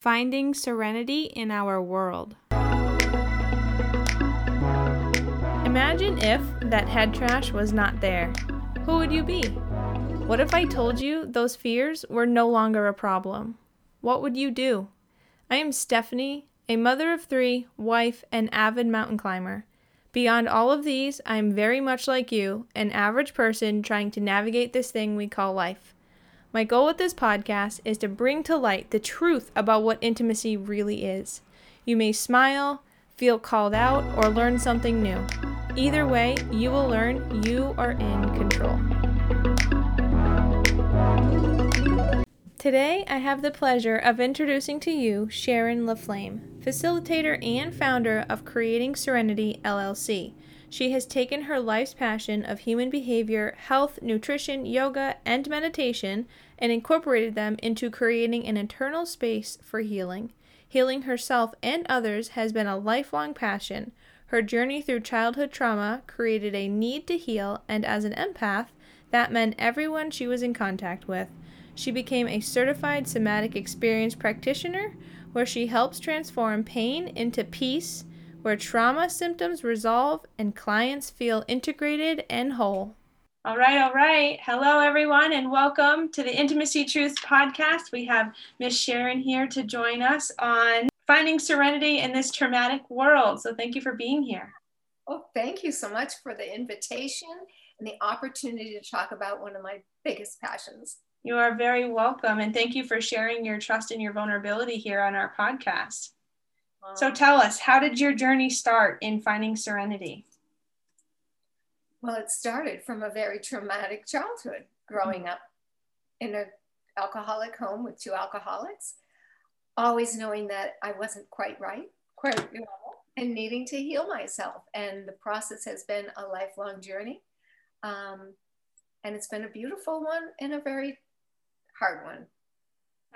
Finding Serenity in Our World. Imagine if that head trash was not there. Who would you be? What if I told you those fears were no longer a problem? What would you do? I am Stephanie, a mother of three, wife, and avid mountain climber. Beyond all of these, I am very much like you, an average person trying to navigate this thing we call life. My goal with this podcast is to bring to light the truth about what intimacy really is. You may smile, feel called out, or learn something new. Either way, you will learn you are in control. Today, I have the pleasure of introducing to you Sharon Laflamme, facilitator and founder of Creating Serenity LLC. She has taken her life's passion of human behavior, health, nutrition, yoga, and meditation and incorporated them into creating an internal space for healing. Healing herself and others has been a lifelong passion. Her journey through childhood trauma created a need to heal, and as an empath, that meant everyone she was in contact with. She became a certified somatic experience practitioner where she helps transform pain into peace where trauma symptoms resolve and clients feel integrated and whole. All right, all right. Hello, everyone, and welcome to the Intimacy Truths podcast. We have Miss Sharon here to join us on finding serenity in this traumatic world. So, thank you for being here. Oh, thank you so much for the invitation and the opportunity to talk about one of my biggest passions. You are very welcome, and thank you for sharing your trust and your vulnerability here on our podcast so tell us, how did your journey start in finding serenity? Well, it started from a very traumatic childhood growing up in an alcoholic home with two alcoholics, always knowing that I wasn't quite right, quite normal, and needing to heal myself. And the process has been a lifelong journey. Um, and it's been a beautiful one and a very hard one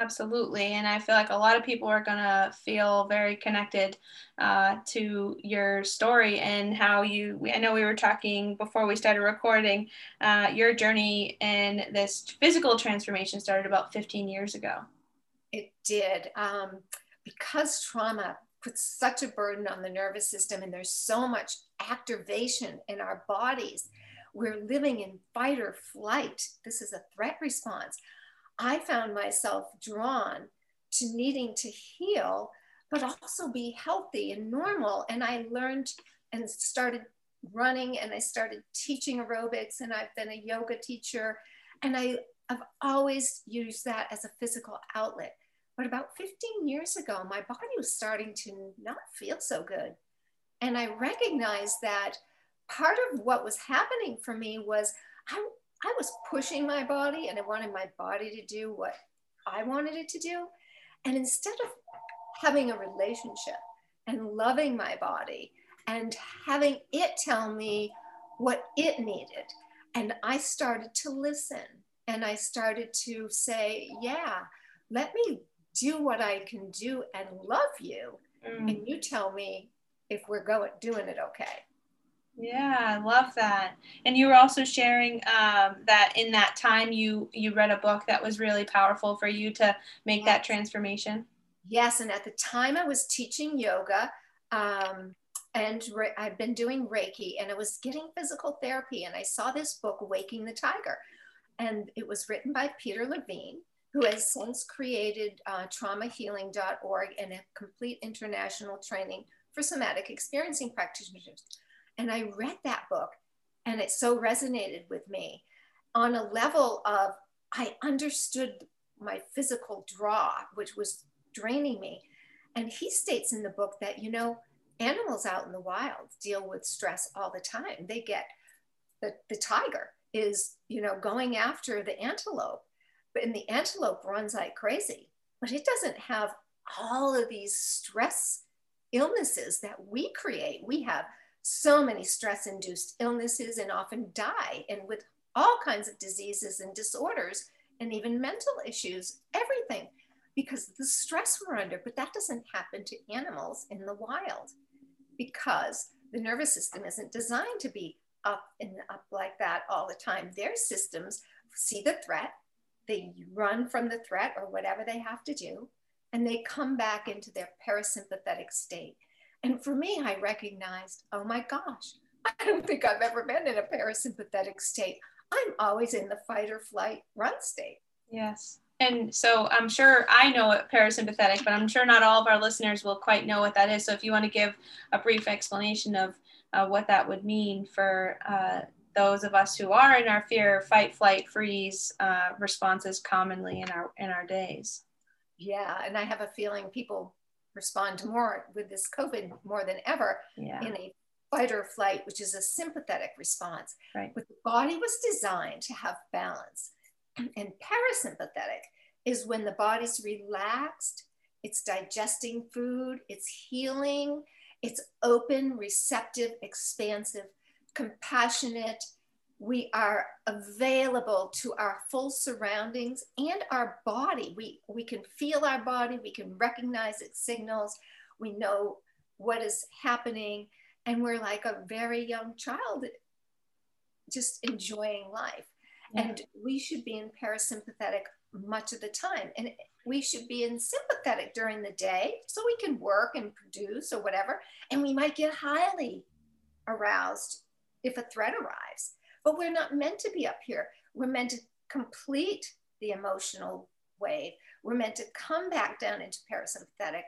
Absolutely. And I feel like a lot of people are going to feel very connected uh, to your story and how you. I know we were talking before we started recording, uh, your journey in this physical transformation started about 15 years ago. It did. Um, because trauma puts such a burden on the nervous system and there's so much activation in our bodies. We're living in fight or flight. This is a threat response. I found myself drawn to needing to heal, but also be healthy and normal. And I learned and started running and I started teaching aerobics and I've been a yoga teacher. And I, have always used that as a physical outlet. But about 15 years ago, my body was starting to not feel so good. And I recognized that part of what was happening for me was I, I was pushing my body and I wanted my body to do what I wanted it to do. And instead of having a relationship and loving my body and having it tell me what it needed, and I started to listen and I started to say, yeah, let me do what I can do and love you. Mm. And you tell me if we're going doing it okay. Yeah, I love that. And you were also sharing um, that in that time you you read a book that was really powerful for you to make yes. that transformation. Yes, and at the time I was teaching yoga, um, and re- I'd been doing Reiki, and I was getting physical therapy, and I saw this book, Waking the Tiger, and it was written by Peter Levine, who has since created uh, TraumaHealing.org and a complete international training for somatic experiencing practitioners. And I read that book and it so resonated with me on a level of I understood my physical draw, which was draining me. And he states in the book that, you know, animals out in the wild deal with stress all the time. They get the, the tiger is, you know, going after the antelope, but and the antelope runs like crazy, but it doesn't have all of these stress illnesses that we create. We have so many stress induced illnesses and often die, and with all kinds of diseases and disorders, and even mental issues, everything, because the stress we're under. But that doesn't happen to animals in the wild because the nervous system isn't designed to be up and up like that all the time. Their systems see the threat, they run from the threat or whatever they have to do, and they come back into their parasympathetic state. And for me, I recognized, oh my gosh, I don't think I've ever been in a parasympathetic state. I'm always in the fight or flight run state. Yes. And so I'm sure I know what parasympathetic, but I'm sure not all of our listeners will quite know what that is. So if you want to give a brief explanation of uh, what that would mean for uh, those of us who are in our fear, fight, flight, freeze uh, responses commonly in our in our days. Yeah, and I have a feeling people respond more with this COVID more than ever yeah. in a fight or flight, which is a sympathetic response. Right. But the body was designed to have balance. And parasympathetic is when the body's relaxed, it's digesting food, it's healing, it's open, receptive, expansive, compassionate. We are available to our full surroundings and our body. We, we can feel our body, we can recognize its signals, we know what is happening, and we're like a very young child just enjoying life. Yeah. And we should be in parasympathetic much of the time. And we should be in sympathetic during the day so we can work and produce or whatever. And we might get highly aroused if a threat arrives. But we're not meant to be up here. We're meant to complete the emotional wave. We're meant to come back down into parasympathetic.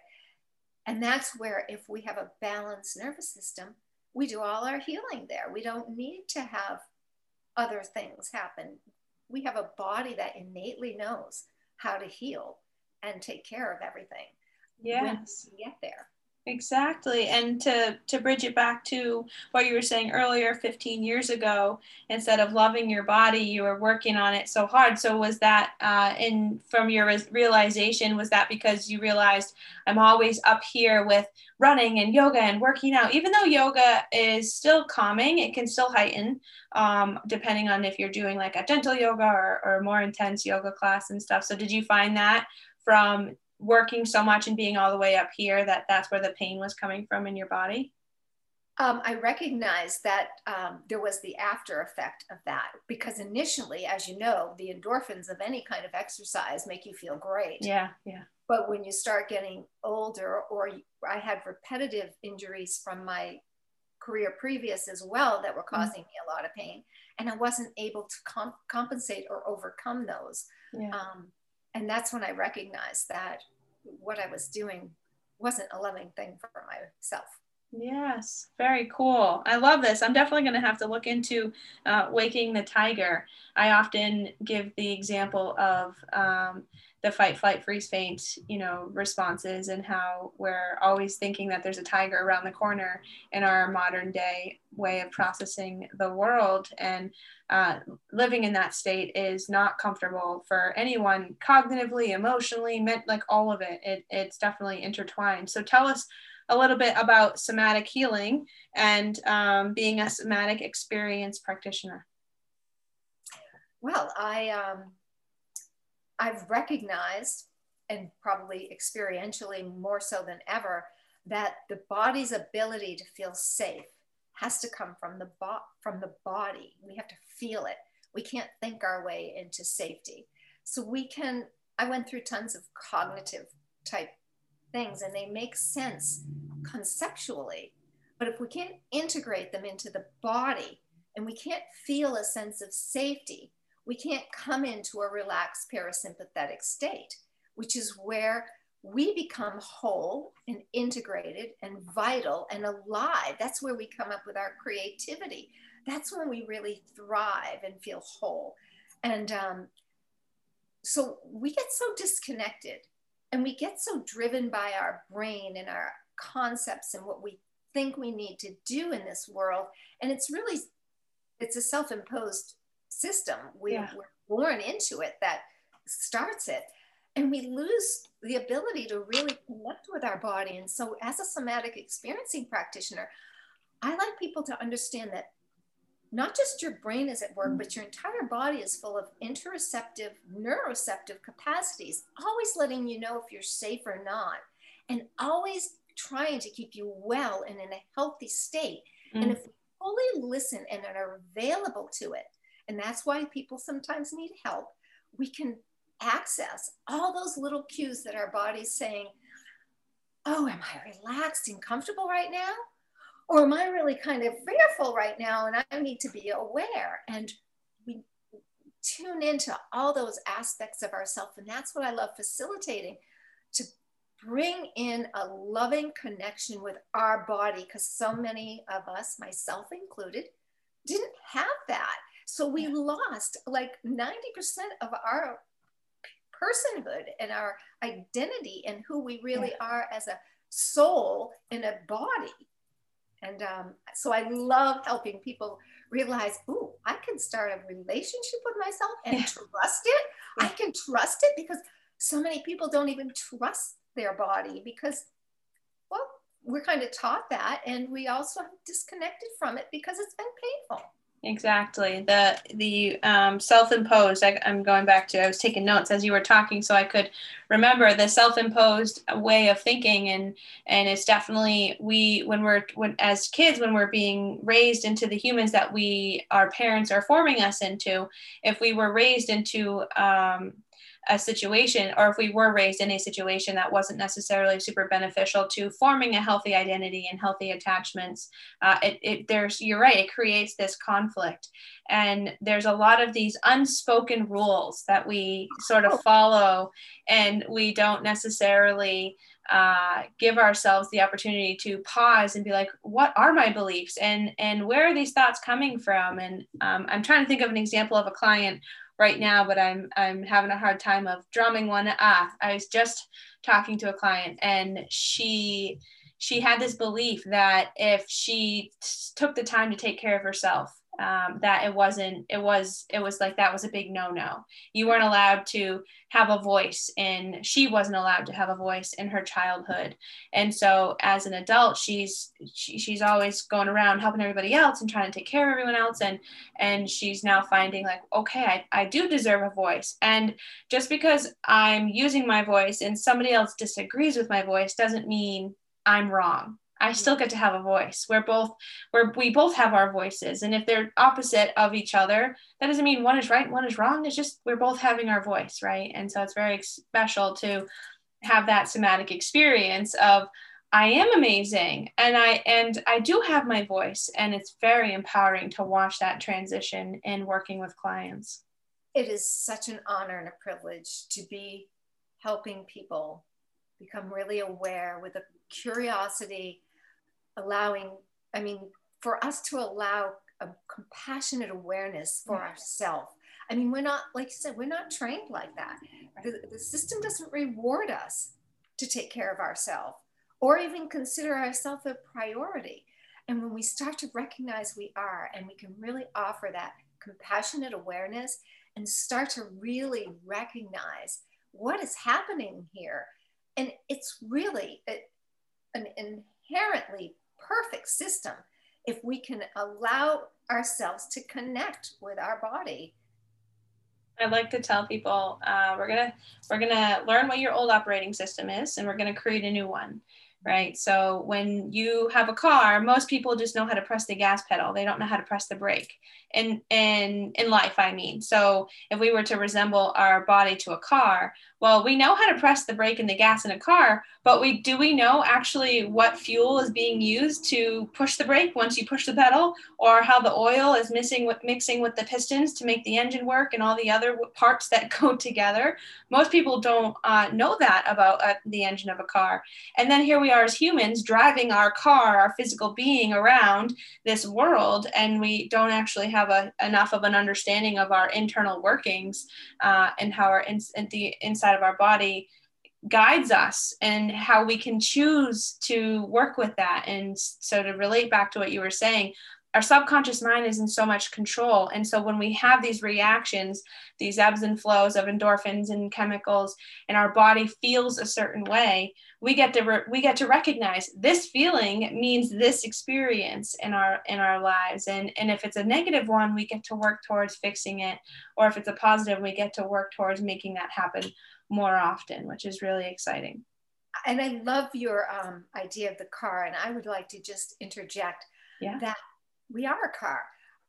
And that's where, if we have a balanced nervous system, we do all our healing there. We don't need to have other things happen. We have a body that innately knows how to heal and take care of everything. Yes. Get there. Exactly. And to, to bridge it back to what you were saying earlier, 15 years ago, instead of loving your body, you were working on it so hard. So was that uh, in from your realization, was that because you realized I'm always up here with running and yoga and working out, even though yoga is still calming, it can still heighten um, depending on if you're doing like a gentle yoga or, or more intense yoga class and stuff. So did you find that from working so much and being all the way up here that that's where the pain was coming from in your body? Um, I recognize that um, there was the after effect of that because initially, as you know, the endorphins of any kind of exercise make you feel great. Yeah, yeah. But when you start getting older, or I had repetitive injuries from my career previous as well that were mm. causing me a lot of pain, and I wasn't able to comp- compensate or overcome those. Yeah. Um, and that's when I recognized that what I was doing wasn't a loving thing for myself. Yes, very cool. I love this. I'm definitely going to have to look into uh, Waking the Tiger. I often give the example of um, the fight, flight, freeze, faint, you know, responses and how we're always thinking that there's a tiger around the corner in our modern day way of processing the world. And uh, living in that state is not comfortable for anyone cognitively, emotionally, meant like all of it. it. It's definitely intertwined. So tell us a little bit about somatic healing and um, being a somatic experience practitioner. Well, I um, I've recognized, and probably experientially more so than ever, that the body's ability to feel safe has to come from the bo- from the body. We have to feel it. We can't think our way into safety. So we can. I went through tons of cognitive type things, and they make sense conceptually. But if we can't integrate them into the body, and we can't feel a sense of safety, we can't come into a relaxed parasympathetic state, which is where we become whole and integrated and vital and alive. That's where we come up with our creativity. That's when we really thrive and feel whole. And um, so we get so disconnected and we get so driven by our brain and our concepts and what we think we need to do in this world. And it's really, it's a self-imposed system. We, yeah. We're born into it that starts it. And we lose the ability to really connect with our body. And so, as a somatic experiencing practitioner, I like people to understand that not just your brain is at work, but your entire body is full of interoceptive, neuroceptive capacities, always letting you know if you're safe or not, and always trying to keep you well and in a healthy state. Mm. And if we fully listen and are available to it, and that's why people sometimes need help. We can access all those little cues that our body's saying, oh, am I relaxed and comfortable right now? Or am I really kind of fearful right now and I need to be aware? And we tune into all those aspects of ourself. And that's what I love facilitating to bring in a loving connection with our body because so many of us, myself included, didn't have that. So we lost like 90% of our personhood and our identity and who we really are as a soul in a body. And um, so I love helping people realize, ooh, I can start a relationship with myself and yeah. trust it. I can trust it because so many people don't even trust their body because, well, we're kind of taught that. And we also have disconnected from it because it's been painful. Exactly. The the um, self-imposed. I, am going back to. I was taking notes as you were talking, so I could remember the self-imposed way of thinking, and and it's definitely we when we're when as kids when we're being raised into the humans that we our parents are forming us into. If we were raised into um, a situation or if we were raised in a situation that wasn't necessarily super beneficial to forming a healthy identity and healthy attachments uh, it, it, there's you're right it creates this conflict. And there's a lot of these unspoken rules that we sort of follow and we don't necessarily uh, give ourselves the opportunity to pause and be like what are my beliefs? And and where are these thoughts coming from? And um, i'm trying to think of an example of a client right now, but I'm I'm having a hard time of drumming one. Ah, I was just talking to a client and she she had this belief that if she took the time to take care of herself um, that it wasn't it was it was like that was a big no-no. You weren't allowed to have a voice and she wasn't allowed to have a voice in her childhood. And so as an adult she's she, she's always going around helping everybody else and trying to take care of everyone else. And and she's now finding like okay I, I do deserve a voice. And just because i'm using my voice and somebody else disagrees with my voice doesn't mean i'm wrong I still mm-hmm. get to have a voice. We're both we're we both have our voices. And if they're opposite of each other, that doesn't mean one is right, one is wrong. It's just we're both having our voice, right? And so it's very special to have that somatic experience of I am amazing and I and I do have my voice and it's very empowering to watch that transition in working with clients. It is such an honor and a privilege to be helping people become really aware with a curiosity allowing, I mean, for us to allow a compassionate awareness for yes. ourselves. I mean, we're not, like you said, we're not trained like that. The, the system doesn't reward us to take care of ourselves or even consider ourselves a priority. And when we start to recognize we are, and we can really offer that compassionate awareness and start to really recognize what is happening here. And it's really an inherently perfect system if we can allow ourselves to connect with our body. I like to tell people uh, we're gonna we're gonna learn what your old operating system is, and we're gonna create a new one right? So when you have a car, most people just know how to press the gas pedal. They don't know how to press the brake. In in in life, I mean. So if we were to resemble our body to a car, well, we know how to press the brake and the gas in a car, but we do we know actually what fuel is being used to push the brake once you push the pedal, or how the oil is mixing with mixing with the pistons to make the engine work and all the other parts that go together. Most people don't uh, know that about uh, the engine of a car. And then here we are as humans driving our car, our physical being around this world, and we don't actually have a, enough of an understanding of our internal workings uh, and how our in, the inside of our body guides us and how we can choose to work with that. And so to relate back to what you were saying, our subconscious mind is in so much control. And so when we have these reactions, these ebbs and flows of endorphins and chemicals, and our body feels a certain way, we get to re- we get to recognize this feeling means this experience in our in our lives. And and if it's a negative one, we get to work towards fixing it, or if it's a positive, we get to work towards making that happen more often, which is really exciting. And I love your um, idea of the car, and I would like to just interject yeah. that we are a car.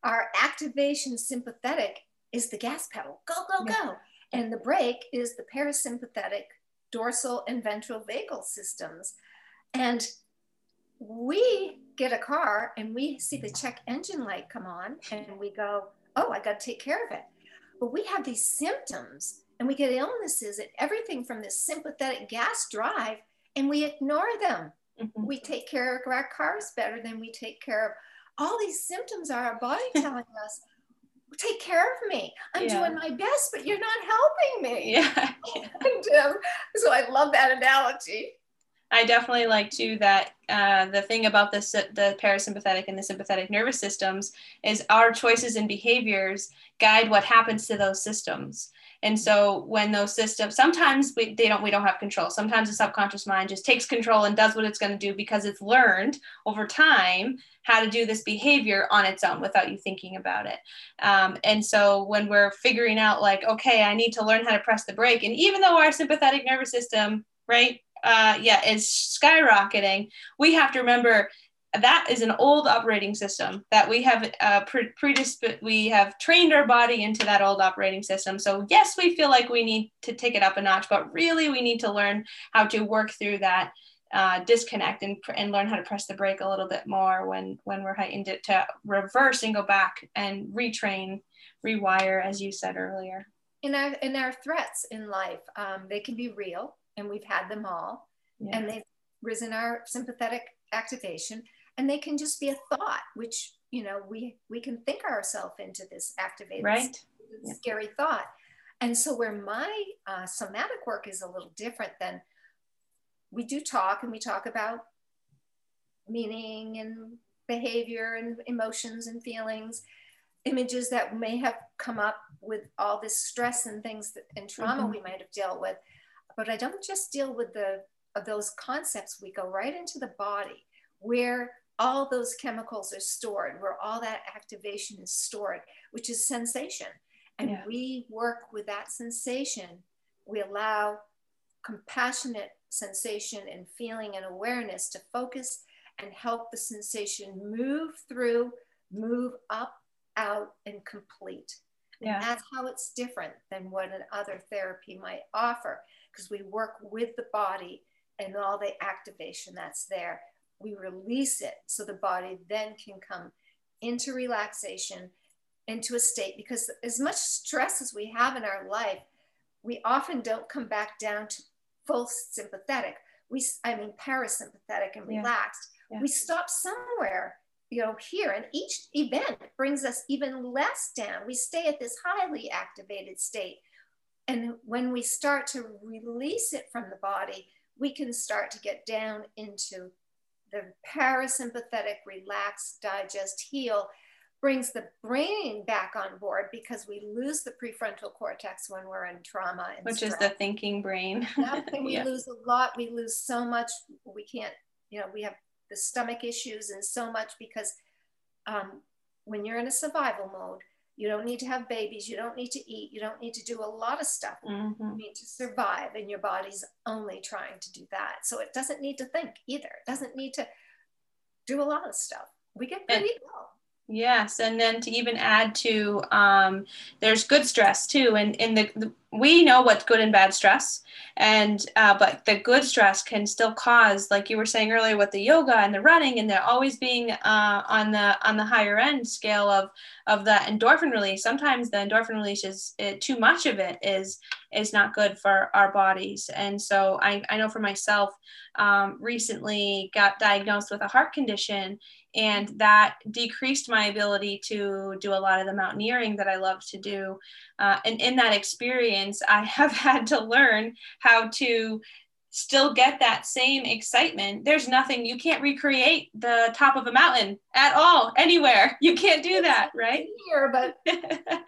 Our activation sympathetic is the gas pedal. Go, go, yeah. go. And the brake is the parasympathetic dorsal and ventral vagal systems. And we get a car and we see the check engine light come on and we go, oh, I got to take care of it. But we have these symptoms and we get illnesses and everything from this sympathetic gas drive and we ignore them. Mm-hmm. We take care of our cars better than we take care of all these symptoms are our body telling us take care of me. I'm yeah. doing my best, but you're not helping me. Yeah. yeah. and, um, so I love that analogy. I definitely like too that uh, the thing about the the parasympathetic and the sympathetic nervous systems is our choices and behaviors guide what happens to those systems. And so when those systems, sometimes we, they don't, we don't have control. Sometimes the subconscious mind just takes control and does what it's going to do because it's learned over time how to do this behavior on its own without you thinking about it. Um, and so when we're figuring out like, okay, I need to learn how to press the brake. And even though our sympathetic nervous system, right, uh, yeah, is skyrocketing, we have to remember that is an old operating system that we have uh, pre- predisp- we have trained our body into that old operating system. So yes we feel like we need to take it up a notch but really we need to learn how to work through that uh, disconnect and, and learn how to press the brake a little bit more when when we're heightened it to reverse and go back and retrain rewire as you said earlier. In our in our threats in life um, they can be real and we've had them all. Yeah. and they've risen our sympathetic activation and they can just be a thought which you know we we can think ourselves into this activated right scary yeah. thought and so where my uh, somatic work is a little different than we do talk and we talk about meaning and behavior and emotions and feelings images that may have come up with all this stress and things that, and trauma mm-hmm. we might have dealt with but i don't just deal with the of those concepts we go right into the body where all those chemicals are stored, where all that activation is stored, which is sensation. And yeah. we work with that sensation. We allow compassionate sensation and feeling and awareness to focus and help the sensation move through, move up, out, and complete. Yeah. And that's how it's different than what another therapy might offer, because we work with the body and all the activation that's there we release it so the body then can come into relaxation, into a state. Because as much stress as we have in our life, we often don't come back down to full sympathetic. We, I mean, parasympathetic and relaxed. Yeah. Yeah. We stop somewhere, you know, here, and each event brings us even less down. We stay at this highly activated state. And when we start to release it from the body, we can start to get down into the parasympathetic relax, digest, heal brings the brain back on board because we lose the prefrontal cortex when we're in trauma. Which stress. is the thinking brain. we yeah. lose a lot. We lose so much. We can't, you know, we have the stomach issues and so much because um, when you're in a survival mode, you don't need to have babies. You don't need to eat. You don't need to do a lot of stuff. Mm-hmm. You need to survive, and your body's only trying to do that. So it doesn't need to think either. It doesn't need to do a lot of stuff. We get pretty well. Yes, and then to even add to, um, there's good stress too, and in the, the, we know what's good and bad stress, and uh, but the good stress can still cause, like you were saying earlier, with the yoga and the running, and they're always being uh, on the on the higher end scale of of the endorphin release. Sometimes the endorphin release is it, too much of it is is not good for our bodies, and so I I know for myself, um, recently got diagnosed with a heart condition and that decreased my ability to do a lot of the mountaineering that I love to do. Uh, and in that experience, I have had to learn how to still get that same excitement. There's nothing, you can't recreate the top of a mountain at all, anywhere. You can't do that, right? Here, but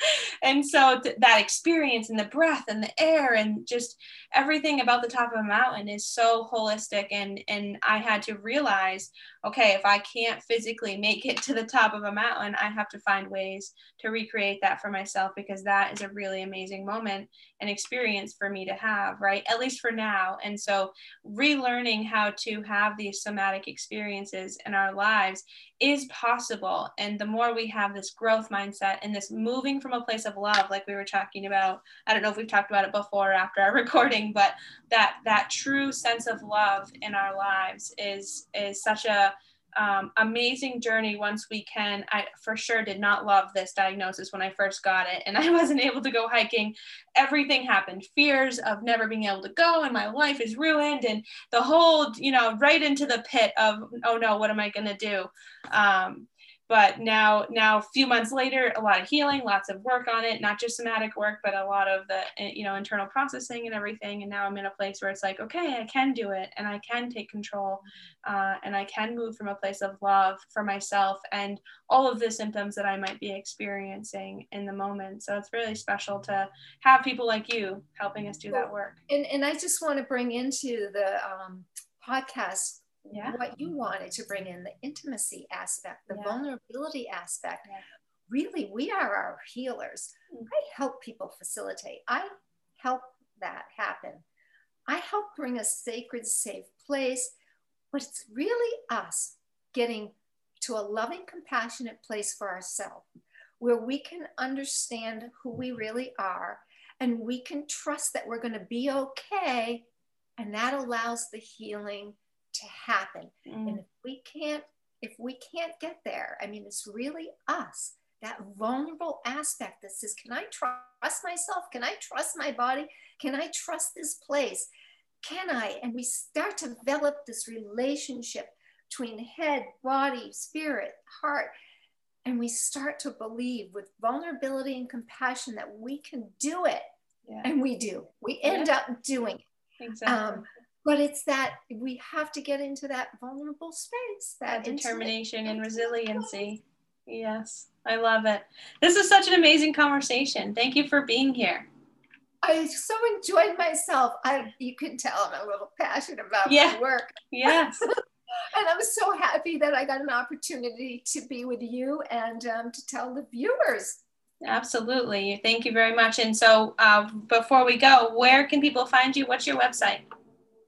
and so th- that experience and the breath and the air and just everything about the top of a mountain is so holistic. And and I had to realize, okay, if I can't physically make it to the top of a mountain, I have to find ways to recreate that for myself because that is a really amazing moment and experience for me to have, right? At least for now. And so relearning how to have these somatic experiences in our lives is possible. And the more we have this growth mindset and this moving from a place of love, like we were talking about, I don't know if we've talked about it before or after our recording, but that that true sense of love in our lives is is such a um, amazing journey once we can. I for sure did not love this diagnosis when I first got it, and I wasn't able to go hiking. Everything happened fears of never being able to go, and my life is ruined, and the whole, you know, right into the pit of, oh no, what am I going to do? Um, but now now a few months later a lot of healing lots of work on it not just somatic work but a lot of the eh, you know internal processing and everything. And now i'm in a place where it's like okay i can do it and i can take control uh, and i can move from a place of love for myself and all of the symptoms that i might be experiencing in the moment. So it's really special to have people like you helping us do that work. and, and i just want to bring into the um, podcast yeah. what you wanted to bring in the intimacy aspect, the yeah. vulnerability aspect. Yeah. Really, we are our healers. Mm-hmm. I help people facilitate, I help that happen. I help bring a sacred, safe place, but it's really us getting to a loving, compassionate place for ourselves where we can understand who we really are and we can trust that we're going to be okay. And that allows the healing to happen. Mm. And if we can't, if we can't get there, I mean, it's really us, that vulnerable aspect that says, can I trust myself? Can I trust my body? Can I trust this place? Can I? And we start to develop this relationship between head, body, spirit, heart. And we start to believe with vulnerability and compassion that we can do it. Yeah. And we do. We end yeah. up doing it. Exactly. Um, but it's that we have to get into that vulnerable space that, that determination and resiliency. Yes i love it. This is such an amazing conversation. Thank you for being here. I so enjoyed myself. I you can tell i'm a little passionate about yeah. my work. Yes. And i'm so happy that i got an opportunity to be with you and um, to tell the viewers. Absolutely. Thank you very much. And so uh, before we go where can people find you? What's your website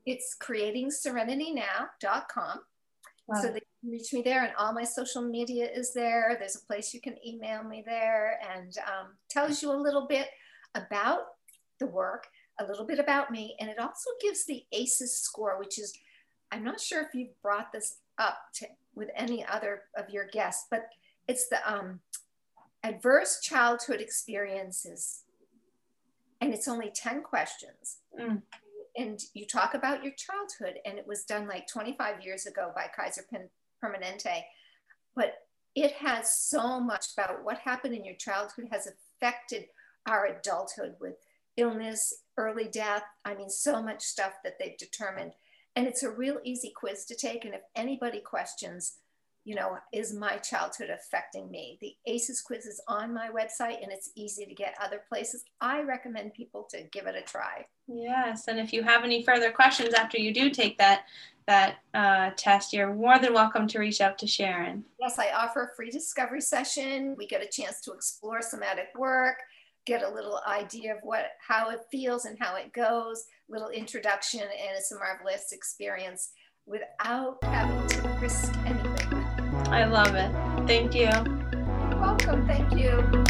it's creatingserenitynow.com. Wow. So they can reach me there, and all my social media is there. There's a place you can email me there and um, tells you a little bit about the work, a little bit about me, and it also gives the ACEs score, which is, I'm not sure if you've brought this up to, with any other of your guests, but it's the um, adverse childhood experiences. And it's only 10 questions. Mm and you talk about your childhood and it was done like 25 years ago by kaiser permanente but it has so much about what happened in your childhood has affected our adulthood with illness early death i mean so much stuff that they've determined. And it's a real easy quiz to take and if anybody questions you know, is my childhood affecting me? The ACEs quiz is on my website and it's easy to get other places. I recommend people to give it a try. Yes, and if you have any further questions after you do take that that uh, test, you're more than welcome to reach out to Sharon. Yes, I offer a free discovery session. We get a chance to explore somatic work, get a little idea of what how it feels and how it goes, little introduction, and it's a marvelous experience without having to risk anything. I love it. Thank you. You're welcome. Thank you.